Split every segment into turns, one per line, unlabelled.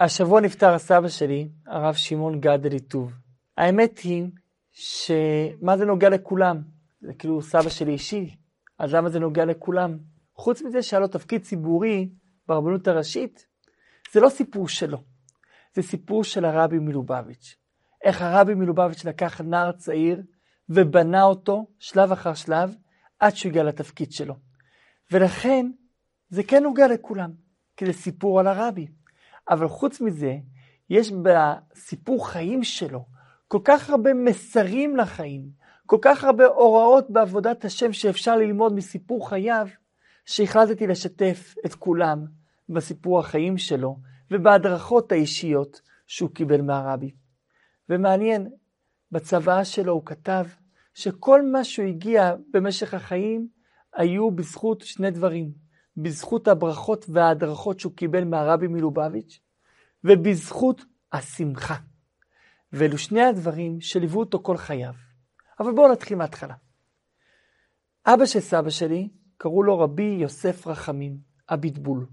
השבוע נפטר הסבא שלי, הרב שמעון גד אליטוב. האמת היא שמה זה נוגע לכולם? זה כאילו סבא שלי אישי, אז למה זה נוגע לכולם? חוץ מזה שהיה לו תפקיד ציבורי ברבנות הראשית, זה לא סיפור שלו, זה סיפור של הרבי מלובביץ'. איך הרבי מלובביץ' לקח נער צעיר ובנה אותו שלב אחר שלב עד שהוא הגיע לתפקיד שלו. ולכן זה כן נוגע לכולם, כי זה סיפור על הרבי. אבל חוץ מזה, יש בסיפור חיים שלו כל כך הרבה מסרים לחיים, כל כך הרבה הוראות בעבודת השם שאפשר ללמוד מסיפור חייו, שהחלטתי לשתף את כולם בסיפור החיים שלו ובהדרכות האישיות שהוא קיבל מהרבי. ומעניין, בצוואה שלו הוא כתב שכל מה שהוא הגיע במשך החיים היו בזכות שני דברים. בזכות הברכות וההדרכות שהוא קיבל מהרבי מלובביץ', ובזכות השמחה. ואלו שני הדברים שליוו אותו כל חייו. אבל בואו נתחיל מההתחלה. אבא של סבא שלי, קראו לו רבי יוסף רחמים, אביטבול.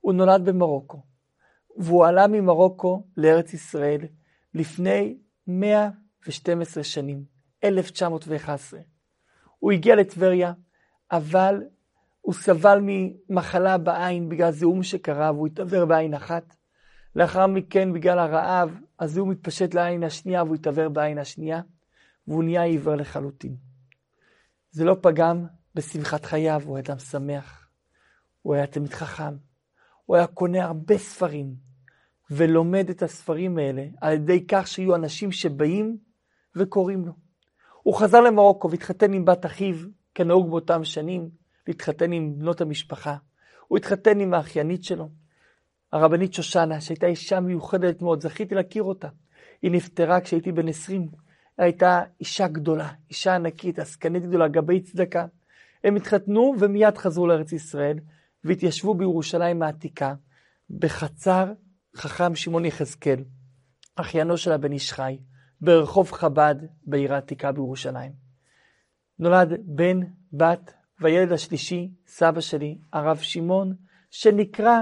הוא נולד במרוקו, והוא עלה ממרוקו לארץ ישראל לפני 112 שנים, 1911. הוא הגיע לטבריה, אבל הוא סבל ממחלה בעין בגלל זיהום שקרה והוא התעוור בעין אחת. לאחר מכן, בגלל הרעב, הזיהום התפשט לעין השנייה והוא התעוור בעין השנייה, והוא נהיה עיוור לחלוטין. זה לא פגם בשמחת חייו, הוא אדם שמח. הוא היה תלמיד חכם. הוא היה קונה הרבה ספרים, ולומד את הספרים האלה על ידי כך שיהיו אנשים שבאים וקוראים לו. הוא חזר למרוקו והתחתן עם בת אחיו, כנהוג באותם שנים, להתחתן עם בנות המשפחה. הוא התחתן עם האחיינית שלו, הרבנית שושנה, שהייתה אישה מיוחדת מאוד, זכיתי להכיר אותה. היא נפטרה כשהייתי בן 20. הייתה אישה גדולה, אישה ענקית, עסקנית גדולה, גבי צדקה. הם התחתנו ומיד חזרו לארץ ישראל, והתיישבו בירושלים העתיקה, בחצר חכם שמעון יחזקאל, אחיינו של הבן איש חי, ברחוב חב"ד בעיר העתיקה בירושלים. נולד בן, בת והילד השלישי, סבא שלי, הרב שמעון, שנקרא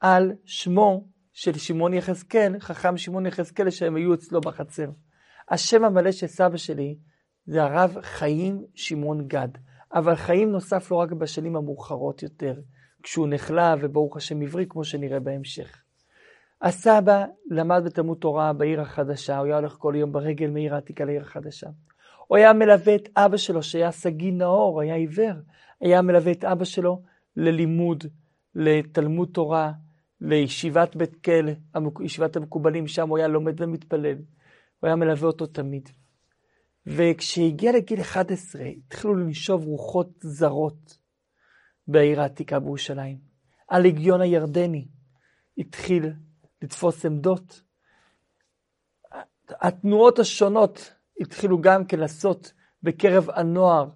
על שמו של שמעון יחזקאל, חכם שמעון יחזקאל, שהם היו אצלו בחצר. השם המלא של סבא שלי זה הרב חיים שמעון גד, אבל חיים נוסף לא רק בשנים המאוחרות יותר, כשהוא נחלה וברוך השם עברי, כמו שנראה בהמשך. הסבא למד בתלמוד תורה בעיר החדשה, הוא היה הולך כל יום ברגל מעיר העתיקה לעיר החדשה. הוא היה מלווה את אבא שלו, שהיה סגי נאור, היה עיוור. היה מלווה את אבא שלו ללימוד, לתלמוד תורה, לישיבת בית כל, ישיבת המקובלים, שם הוא היה לומד ומתפלל. הוא היה מלווה אותו תמיד. וכשהגיע לגיל 11, התחילו לנשוב רוחות זרות בעיר העתיקה בירושלים. הלגיון הירדני התחיל לתפוס עמדות. התנועות השונות התחילו גם כן לעשות בקרב הנוער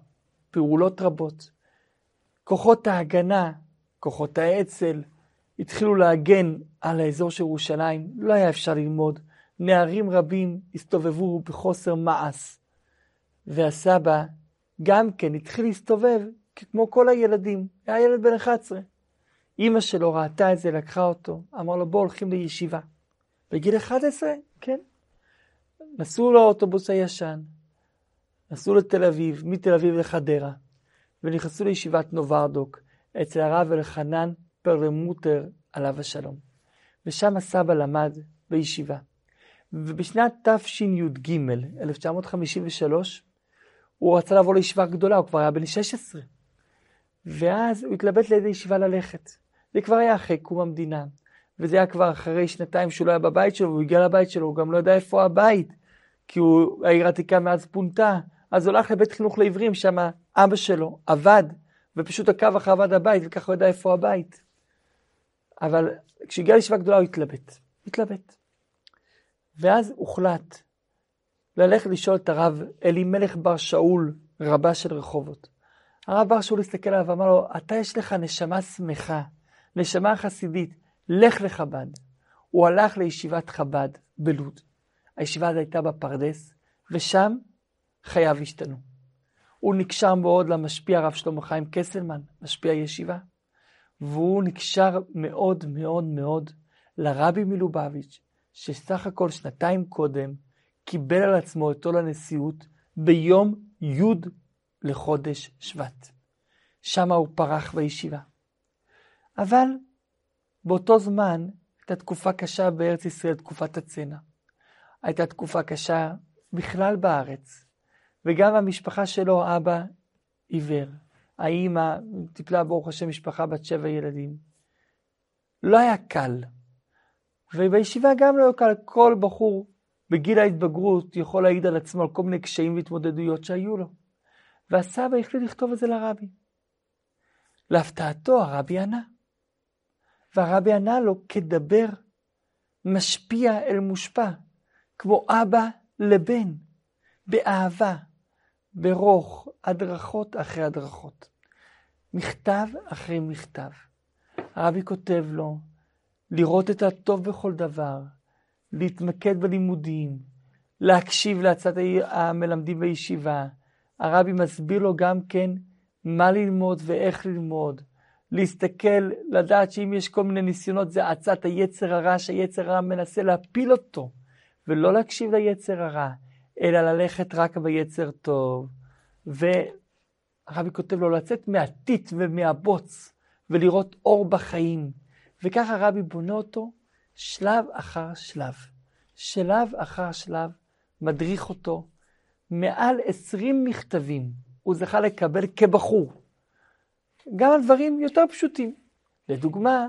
פעולות רבות. כוחות ההגנה, כוחות האצ"ל, התחילו להגן על האזור של ירושלים, לא היה אפשר ללמוד. נערים רבים הסתובבו בחוסר מעש. והסבא גם כן התחיל להסתובב כמו כל הילדים, היה ילד בן 11. אימא שלו ראתה את זה, לקחה אותו, אמר לו בוא הולכים לישיבה. בגיל 11? כן. נסעו לאוטובוס הישן, נסעו לתל אביב, מתל אביב לחדרה, ונכנסו לישיבת נוברדוק אצל הרב אלחנן פרלמוטר עליו השלום. ושם הסבא למד בישיבה. ובשנת תשי"ג, 1953, הוא רצה לעבור לישיבה גדולה, הוא כבר היה בן 16. ואז הוא התלבט לאיזה ישיבה ללכת. זה כבר היה אחרי קום המדינה. וזה היה כבר אחרי שנתיים שהוא לא היה בבית שלו, והוא הגיע לבית שלו, הוא גם לא ידע איפה הבית, כי הוא, העיר העתיקה מאז פונתה. אז הוא הלך לבית חינוך לעברים, שם אבא שלו עבד, ופשוט עקב אחריו עד הבית, וככה הוא ידע איפה הבית. אבל כשהגיע לישיבה גדולה הוא התלבט, התלבט. ואז הוחלט ללכת לשאול את הרב אלימלך בר שאול, רבה של רחובות. הרב בר שאול הסתכל עליו ואמר לו, אתה יש לך נשמה שמחה, נשמה חסידית, לך לחב"ד. הוא הלך לישיבת חב"ד בלוד. הישיבה הזו הייתה בפרדס, ושם חייו השתנו. הוא נקשר מאוד למשפיע הרב שלמה חיים קסלמן, משפיע ישיבה, והוא נקשר מאוד מאוד מאוד לרבי מלובביץ', שסך הכל שנתיים קודם קיבל על עצמו את עול הנשיאות ביום י' לחודש שבט. שמה הוא פרח בישיבה. אבל באותו זמן הייתה תקופה קשה בארץ ישראל, תקופת הצנע. הייתה תקופה קשה בכלל בארץ, וגם המשפחה שלו, אבא עיוור. האימא טיפלה ברוך השם משפחה בת שבע ילדים. לא היה קל. ובישיבה גם לא היה קל. כל בחור בגיל ההתבגרות יכול להעיד על עצמו על כל מיני קשיים והתמודדויות שהיו לו. והסבא החליט לכתוב את זה לרבי. להפתעתו הרבי ענה. והרבי ענה לו כדבר משפיע אל מושפע, כמו אבא לבן, באהבה, ברוך, הדרכות אחרי הדרכות. מכתב אחרי מכתב. הרבי כותב לו לראות את הטוב בכל דבר, להתמקד בלימודים, להקשיב להצעת המלמדים בישיבה. הרבי מסביר לו גם כן מה ללמוד ואיך ללמוד. להסתכל, לדעת שאם יש כל מיני ניסיונות, זה עצת היצר הרע, שהיצר הרע מנסה להפיל אותו, ולא להקשיב ליצר הרע, אלא ללכת רק ביצר טוב. והרבי כותב לו לצאת מהטיט ומהבוץ, ולראות אור בחיים. וככה הרבי בונה אותו שלב אחר שלב. שלב אחר שלב מדריך אותו. מעל עשרים מכתבים הוא זכה לקבל כבחור. גם על דברים יותר פשוטים. לדוגמה,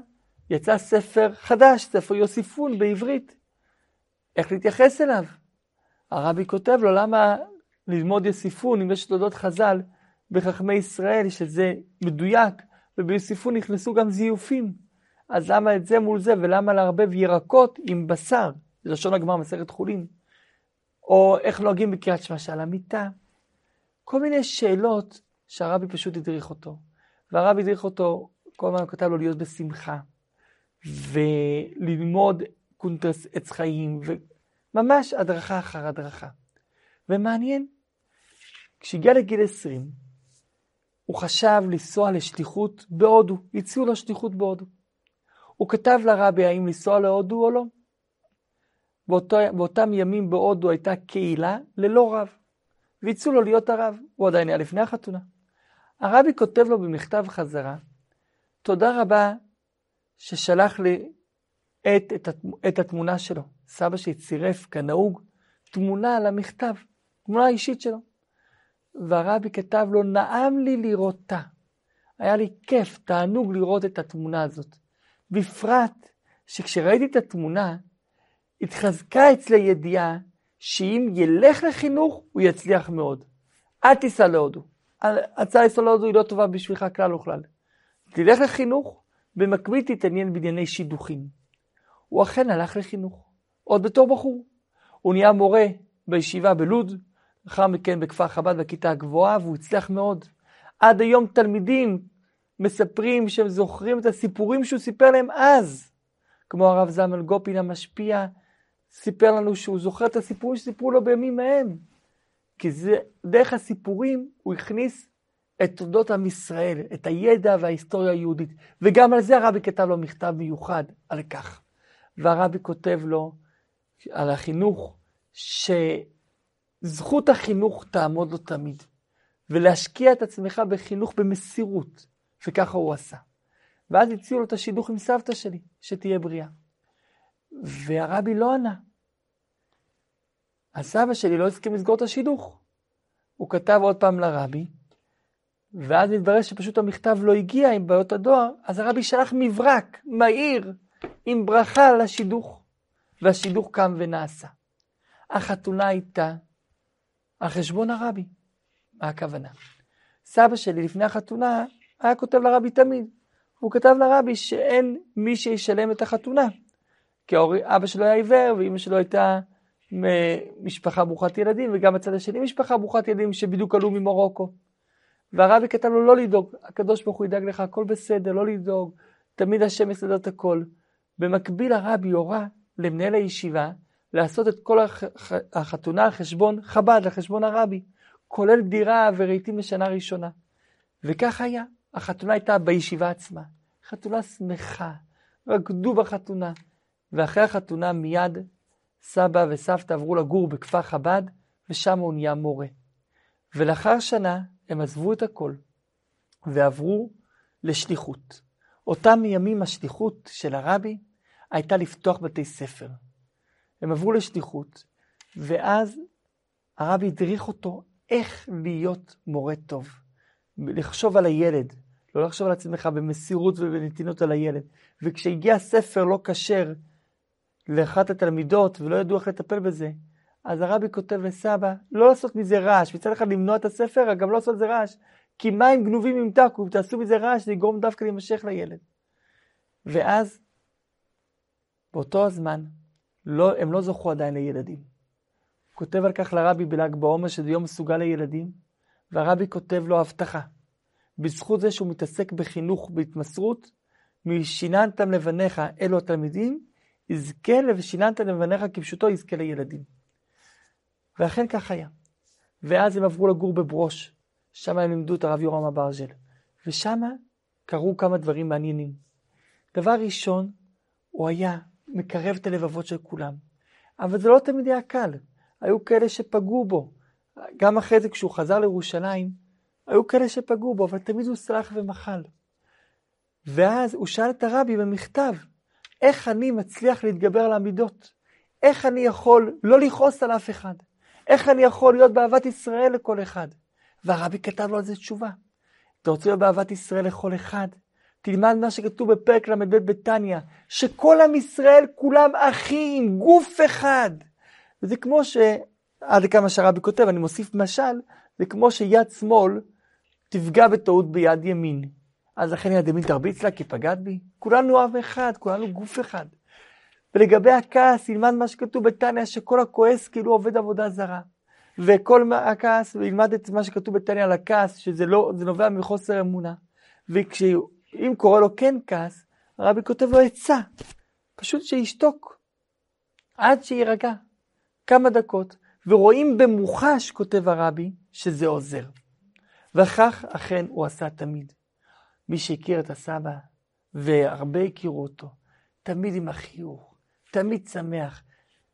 יצא ספר חדש, ספר יוסיפון בעברית. איך להתייחס אליו? הרבי כותב לו, למה ללמוד יוסיפון אם יש תולדות חז"ל בחכמי ישראל, שזה מדויק, וביוסיפון נכנסו גם זיופים. אז למה את זה מול זה, ולמה לערבב ירקות עם בשר? לשון הגמרא מסכת חולין. או איך נוהגים בקריאת שמע שעל המיטה. כל מיני שאלות שהרבי פשוט הדריך אותו. והרב הדריך אותו, כל הזמן כתב לו להיות בשמחה, וללמוד קונטרס עץ חיים, וממש הדרכה אחר הדרכה. ומעניין, כשהגיע לגיל 20, הוא חשב לנסוע לשליחות בהודו, הציעו לו שליחות בהודו. הוא כתב לרבי האם לנסוע להודו או לא. באותו, באותם ימים בהודו הייתה קהילה ללא רב, והציעו לו להיות הרב, הוא עדיין היה לפני החתונה. הרבי כותב לו במכתב חזרה, תודה רבה ששלח לי את, את, את התמונה שלו. סבא שלי צירף כנהוג תמונה על המכתב, תמונה אישית שלו. והרבי כתב לו, נעם לי לראותה. היה לי כיף, תענוג לראות את התמונה הזאת. בפרט שכשראיתי את התמונה, התחזקה אצלי ידיעה שאם ילך לחינוך, הוא יצליח מאוד. אל תיסע להודו. הצעה לסולודו היא לא טובה בשבילך כלל וכלל. תלך לחינוך, במקביל תתעניין בענייני שידוכים. הוא אכן הלך לחינוך, עוד בתור בחור. הוא נהיה מורה בישיבה בלוד, לאחר מכן בכפר חב"ד בכיתה הגבוהה, והוא הצליח מאוד. עד היום תלמידים מספרים שהם זוכרים את הסיפורים שהוא סיפר להם אז. כמו הרב זלמן גופין המשפיע, סיפר לנו שהוא זוכר את הסיפורים שסיפרו לו בימים ההם. כי זה, דרך הסיפורים הוא הכניס את תולדות עם ישראל, את הידע וההיסטוריה היהודית. וגם על זה הרבי כתב לו מכתב מיוחד על כך. והרבי כותב לו על החינוך, שזכות החינוך תעמוד לו תמיד. ולהשקיע את עצמך בחינוך במסירות. וככה הוא עשה. ואז הציעו לו את השידוך עם סבתא שלי, שתהיה בריאה. והרבי לא ענה. הסבא שלי לא הסכים לסגור את השידוך. הוא כתב עוד פעם לרבי, ואז התברר שפשוט המכתב לא הגיע עם בעיות הדואר, אז הרבי שלח מברק מהיר עם ברכה לשידוך, והשידוך קם ונעשה. החתונה הייתה על חשבון הרבי. מה הכוונה? סבא שלי לפני החתונה היה כותב לרבי תמיד. הוא כתב לרבי שאין מי שישלם את החתונה. כי אבא שלו היה עיוור ואימא שלו הייתה משפחה ברוכת ילדים, וגם הצד השני משפחה ברוכת ילדים שבדיוק עלו ממרוקו. והרבי כתב לו לא לדאוג, הקדוש ברוך הוא ידאג לך, הכל בסדר, לא לדאוג, תמיד השם יסדר את הכל. במקביל הרבי הורה למנהל הישיבה לעשות את כל החתונה על חשבון חב"ד, על חשבון הרבי, כולל דירה ורהיטים לשנה ראשונה. וכך היה, החתונה הייתה בישיבה עצמה. חתונה שמחה, רקדו בחתונה. ואחרי החתונה מיד סבא וסבתא עברו לגור בכפר חב"ד, ושם הוא נהיה מורה. ולאחר שנה הם עזבו את הכל, ועברו לשליחות. אותם ימים השליחות של הרבי הייתה לפתוח בתי ספר. הם עברו לשליחות, ואז הרבי הדריך אותו איך להיות מורה טוב. לחשוב על הילד, לא לחשוב על עצמך במסירות ובנתינות על הילד. וכשהגיע ספר לא כשר לאחת התלמידות ולא ידעו איך לטפל בזה, אז הרבי כותב לסבא, לא לעשות מזה רעש, מצד אחד למנוע את הספר, גם לא לעשות מזה רעש, כי מים גנובים ימתקו, אם תעשו מזה רעש, זה יגרום דווקא להימשך לילד. ואז, באותו הזמן, לא, הם לא זוכו עדיין לילדים. כותב על כך לרבי בל"ג בעומר שזה יום מסוגל לילדים, והרבי כותב לו הבטחה. בזכות זה שהוא מתעסק בחינוך בהתמסרות, משיננתם לבניך אלו התלמידים, יזכה ושיננתם לבניך כפשוטו יזכה לילדים. ואכן כך היה. ואז הם עברו לגור בברוש, שם הם לימדו את הרב יורם אברג'ל, ושם קרו כמה דברים מעניינים. דבר ראשון, הוא היה מקרב את הלבבות של כולם. אבל זה לא תמיד היה קל. היו כאלה שפגעו בו. גם אחרי זה, כשהוא חזר לירושלים, היו כאלה שפגעו בו, אבל תמיד הוא סלח ומחל. ואז הוא שאל את הרבי במכתב, איך אני מצליח להתגבר על המידות? איך אני יכול לא לכעוס על אף אחד? איך אני יכול להיות באהבת ישראל לכל אחד? והרבי כתב לו על זה תשובה. אתה רוצה להיות באהבת ישראל לכל אחד? תלמד מה שכתוב בפרק ל"ב בתניא, שכל עם ישראל כולם אחים, גוף אחד. וזה כמו ש... עד כמה שהרבי כותב, אני מוסיף משל, זה כמו שיד שמאל תפגע בטעות ביד ימין. אז לכן יד ימין תרביץ לה כי פגעת בי? כולנו עם אחד, כולנו גוף אחד. ולגבי הכעס, ילמד מה שכתוב בתניא, שכל הכועס כאילו עובד עבודה זרה. וכל הכעס, וילמד את מה שכתוב בתניא על הכעס, שזה לא, זה נובע מחוסר אמונה. ואם קורה לו כן כעס, הרבי כותב לו עצה, פשוט שישתוק, עד שיירגע, כמה דקות. ורואים במוחש, כותב הרבי, שזה עוזר. וכך אכן הוא עשה תמיד. מי שהכיר את הסבא, והרבה הכירו אותו, תמיד עם החיוך, תמיד שמח.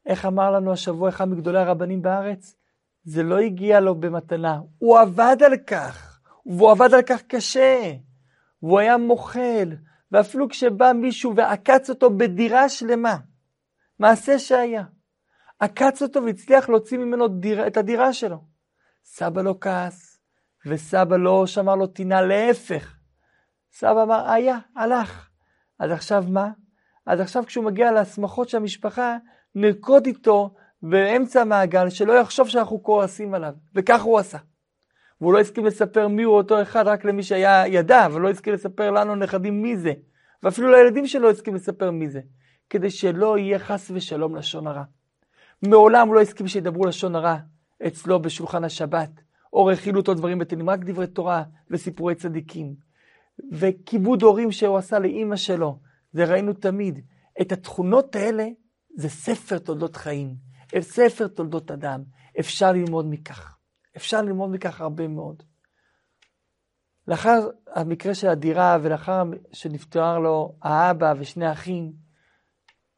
איך אמר לנו השבוע אחד מגדולי הרבנים בארץ? זה לא הגיע לו במתנה, הוא עבד על כך, והוא עבד על כך קשה, והוא היה מוחל, ואפילו כשבא מישהו ועקץ אותו בדירה שלמה, מעשה שהיה, עקץ אותו והצליח להוציא ממנו דיר, את הדירה שלו. סבא לא כעס, וסבא לא שמר לו טינה, להפך. סבא אמר, היה, הלך. אז עכשיו מה? אז עכשיו כשהוא מגיע להסמכות של המשפחה, נרקוד איתו באמצע המעגל, שלא יחשוב שאנחנו כועסים עליו. וכך הוא עשה. והוא לא הסכים לספר מי הוא אותו אחד רק למי שהיה ידע, אבל לא הסכים לספר לנו נכדים מי זה. ואפילו לילדים שלו הסכים לספר מי זה. כדי שלא יהיה חס ושלום לשון הרע. מעולם לא הסכים שידברו לשון הרע אצלו בשולחן השבת, או רכילו אותו דברים בטלים, רק דברי תורה וסיפורי צדיקים. וכיבוד הורים שהוא עשה לאימא שלו, זה ראינו תמיד. את התכונות האלה זה ספר תולדות חיים, ספר תולדות אדם. אפשר ללמוד מכך. אפשר ללמוד מכך הרבה מאוד. לאחר המקרה של הדירה ולאחר שנפטר לו האבא ושני האחים,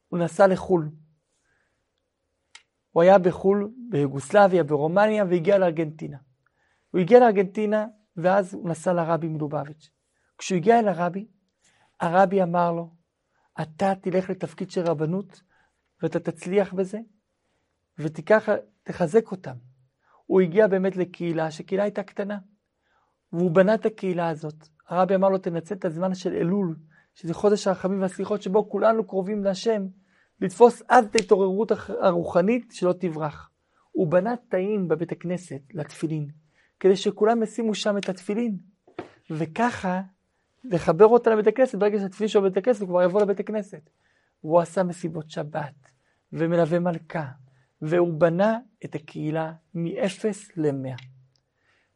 הוא נסע לחו"ל. הוא היה בחו"ל, ביוגוסלביה, ברומניה, והגיע לארגנטינה. הוא הגיע לארגנטינה, ואז הוא נסע לרבי מלובביץ'. כשהוא הגיע אל הרבי, הרבי אמר לו, אתה תלך לתפקיד של רבנות, ואתה תצליח בזה, ותיקח, תחזק אותם. הוא הגיע באמת לקהילה, שקהילה הייתה קטנה, והוא בנה את הקהילה הזאת. הרבי אמר לו, תנצל את הזמן של אלול, שזה חודש הרחמים והסליחות, שבו כולנו קרובים להשם, לתפוס אז את ההתעוררות הרוחנית שלא תברח. הוא בנה תאים בבית הכנסת לתפילין, כדי שכולם ישימו שם את התפילין. וככה לחבר אותה לבית הכנסת, ברגע שהתפילין שלו בבית הכנסת, הוא כבר יבוא לבית הכנסת. הוא עשה מסיבות שבת, ומלווה מלכה, והוא בנה את הקהילה מ-0 ל-100.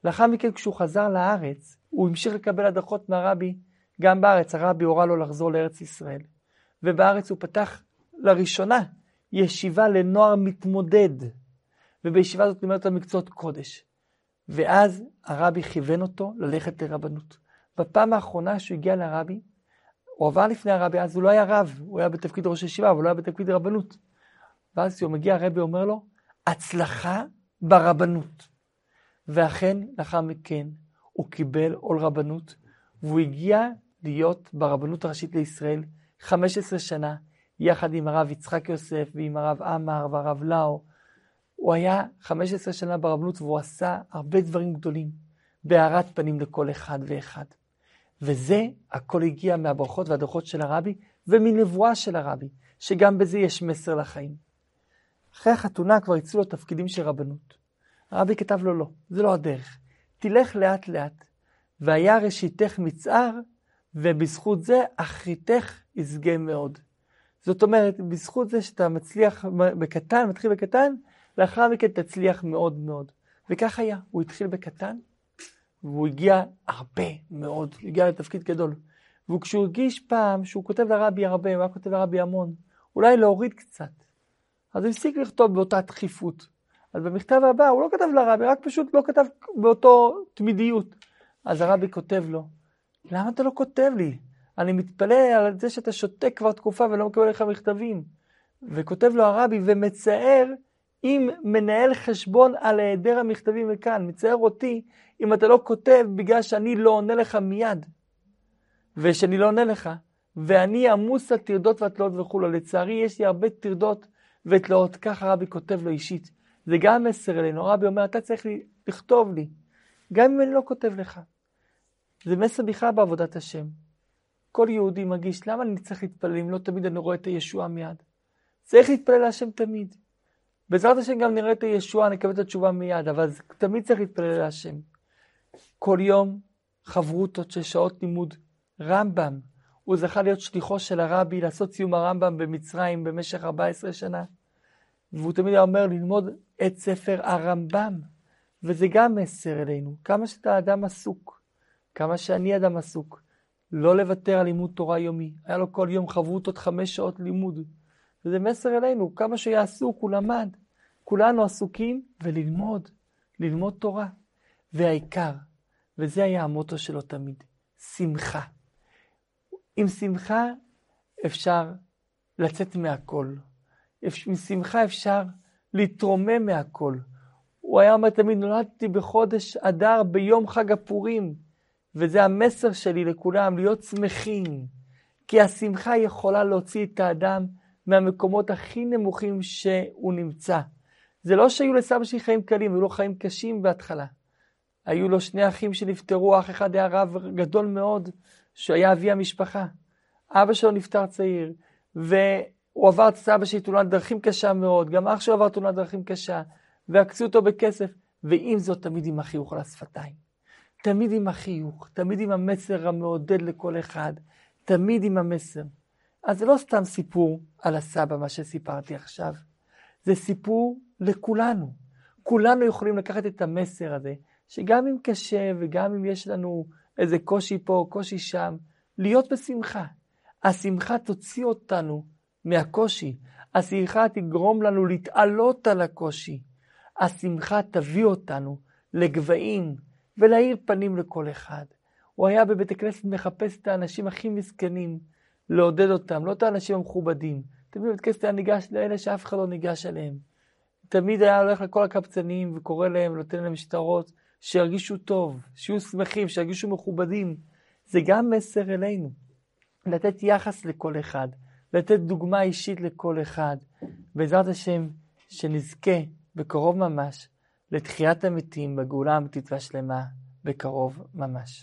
לאחר מכן, כשהוא חזר לארץ, הוא המשיך לקבל הדרכות מהרבי, גם בארץ, הרבי הורה לו לחזור לארץ ישראל. ובארץ הוא פתח לראשונה ישיבה לנוער מתמודד, ובישיבה הזאת לימד אותם מקצועות קודש. ואז הרבי כיוון אותו ללכת לרבנות. בפעם האחרונה שהוא הגיע לרבי, הוא עבר לפני הרבי, אז הוא לא היה רב, הוא היה בתפקיד ראש ישיבה, אבל הוא לא היה בתפקיד רבנות. ואז כשהוא מגיע, הרבי אומר לו, הצלחה ברבנות. ואכן, לאחר מכן, הוא קיבל עול רבנות, והוא הגיע להיות ברבנות הראשית לישראל 15 שנה, יחד עם הרב יצחק יוסף ועם הרב עמר והרב לאו. הוא היה 15 שנה ברבנות והוא עשה הרבה דברים גדולים, בהארת פנים לכל אחד ואחד. וזה הכל הגיע מהברכות והדוחות של הרבי ומנבואה של הרבי, שגם בזה יש מסר לחיים. אחרי החתונה כבר הציעו לו תפקידים של רבנות. הרבי כתב לו לא, זה לא הדרך. תלך לאט לאט, והיה ראשיתך מצער, ובזכות זה אחריתך ישגה מאוד. זאת אומרת, בזכות זה שאתה מצליח בקטן, מתחיל בקטן, לאחר מכן תצליח מאוד מאוד. וכך היה, הוא התחיל בקטן, והוא הגיע הרבה מאוד, הגיע לתפקיד גדול. וכשהוא הרגיש פעם שהוא כותב לרבי הרבה, הוא היה כותב לרבי המון, אולי להוריד קצת. אז הוא הפסיק לכתוב באותה דחיפות. אז במכתב הבא הוא לא כתב לרבי, רק פשוט לא כתב באותו תמידיות. אז הרבי כותב לו, למה אתה לא כותב לי? אני מתפלא על זה שאתה שותק כבר תקופה ולא מקבל לך מכתבים. וכותב לו הרבי ומצער אם מנהל חשבון על היעדר המכתבים מכאן. מצער אותי אם אתה לא כותב בגלל שאני לא עונה לך מיד. ושאני לא עונה לך. ואני עמוס על טרדות והתלאות וכולו. לצערי יש לי הרבה טרדות ותלאות. ככה רבי כותב לו אישית. זה גם מסר אלינו. רבי אומר, אתה צריך לכתוב לי, גם אם אני לא כותב לך. זה מסר בכלל בעבודת השם. כל יהודי מרגיש, למה אני צריך להתפלל אם לא תמיד אני רואה את הישועה מיד? צריך להתפלל להשם תמיד. בעזרת השם גם נראה את הישועה, נקבל את התשובה מיד, אבל תמיד צריך להתפלל להשם. כל יום חברותות של שעות לימוד. רמב"ם, הוא זכה להיות שליחו של הרבי, לעשות סיום הרמב"ם במצרים במשך 14 שנה. והוא תמיד היה אומר ללמוד את ספר הרמב"ם. וזה גם מסר אלינו, כמה שאתה אדם עסוק, כמה שאני אדם עסוק, לא לוותר על לימוד תורה יומי. היה לו כל יום חברותות חמש שעות לימוד. וזה מסר אלינו, כמה שהיה עסוק, הוא למד. כולנו עסוקים וללמוד, ללמוד תורה. והעיקר, וזה היה המוטו שלו תמיד, שמחה. עם שמחה אפשר לצאת מהכל. עם שמחה אפשר להתרומם מהכל. הוא היה אומר תמיד, נולדתי בחודש אדר ביום חג הפורים, וזה המסר שלי לכולם, להיות שמחים. כי השמחה יכולה להוציא את האדם מהמקומות הכי נמוכים שהוא נמצא. זה לא שהיו לסבא שלי חיים קלים, היו לו חיים קשים בהתחלה. היו לו שני אחים שנפטרו, אח אחד היה רב גדול מאוד, שהיה אבי המשפחה. אבא שלו נפטר צעיר, והוא עבר את סבא שלי תאונת דרכים קשה מאוד, גם אח שלו עבר תאונת דרכים קשה, ועקצו אותו בכסף, ועם זאת תמיד עם החיוך על השפתיים. תמיד עם החיוך, תמיד עם המסר המעודד לכל אחד, תמיד עם המסר. אז זה לא סתם סיפור על הסבא, מה שסיפרתי עכשיו. זה סיפור לכולנו. כולנו יכולים לקחת את המסר הזה, שגם אם קשה וגם אם יש לנו איזה קושי פה, קושי שם, להיות בשמחה. השמחה תוציא אותנו מהקושי. השמחה תגרום לנו להתעלות על הקושי. השמחה תביא אותנו לגבהים ולהאיר פנים לכל אחד. הוא היה בבית הכנסת מחפש את האנשים הכי מסכנים, לעודד אותם, לא את האנשים המכובדים. תמיד בבית הכנסת היה ניגש לאלה שאף אחד לא ניגש אליהם. תמיד היה הולך לכל הקבצנים וקורא להם, נותן להם שטרות, שירגישו טוב, שיהיו שמחים, שירגישו מכובדים. זה גם מסר אלינו. לתת יחס לכל אחד, לתת דוגמה אישית לכל אחד. בעזרת השם, שנזכה בקרוב ממש לתחיית המתים בגאולה האמיתית והשלמה, בקרוב ממש.